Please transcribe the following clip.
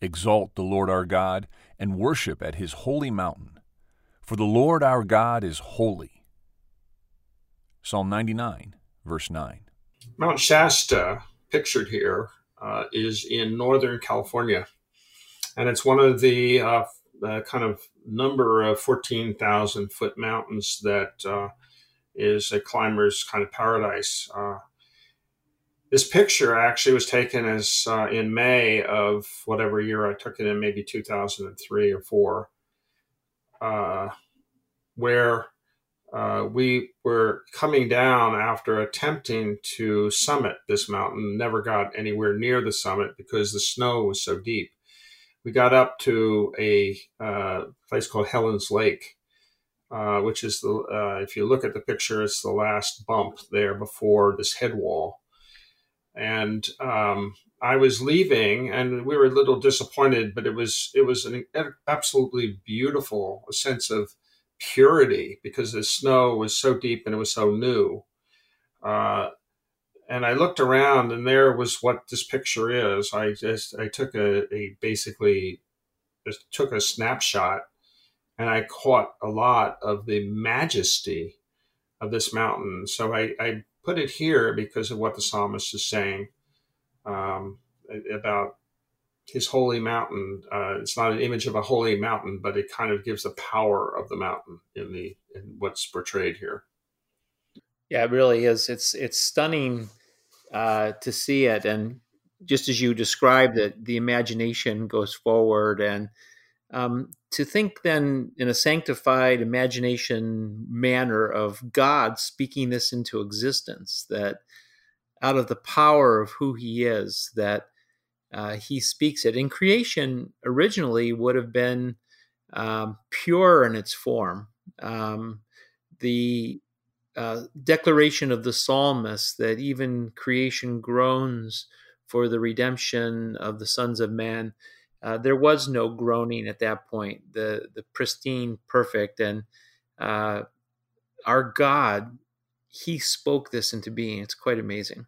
exalt the Lord our God, and worship at his holy mountain. For the Lord our God is holy. Psalm 99, verse 9. Mount Shasta, pictured here, uh, is in Northern California. And it's one of the uh, uh, kind of number of 14,000 foot mountains that uh, is a climber's kind of paradise. This picture actually was taken as uh, in May of whatever year I took it in, maybe 2003 or four, uh, where uh, we were coming down after attempting to summit this mountain, never got anywhere near the summit because the snow was so deep. We got up to a uh, place called Helen's Lake, uh, which is the, uh, if you look at the picture, it's the last bump there before this head wall and um, I was leaving, and we were a little disappointed, but it was it was an absolutely beautiful sense of purity because the snow was so deep and it was so new. Uh, and I looked around, and there was what this picture is. I just I took a, a basically just took a snapshot, and I caught a lot of the majesty of this mountain. So I, I put it here because of what the psalmist is saying um, about his holy mountain. Uh, it's not an image of a holy mountain, but it kind of gives the power of the mountain in the in what's portrayed here. Yeah, it really is. It's it's stunning uh, to see it, and just as you described it, the imagination goes forward, and um, to think then in a sanctified imagination manner of God speaking this into existence, that out of the power of who He is, that uh, He speaks it. In creation, originally would have been um, pure in its form. Um, the uh, declaration of the psalmist that even creation groans for the redemption of the sons of man uh, there was no groaning at that point. The the pristine, perfect, and uh, our God, He spoke this into being. It's quite amazing.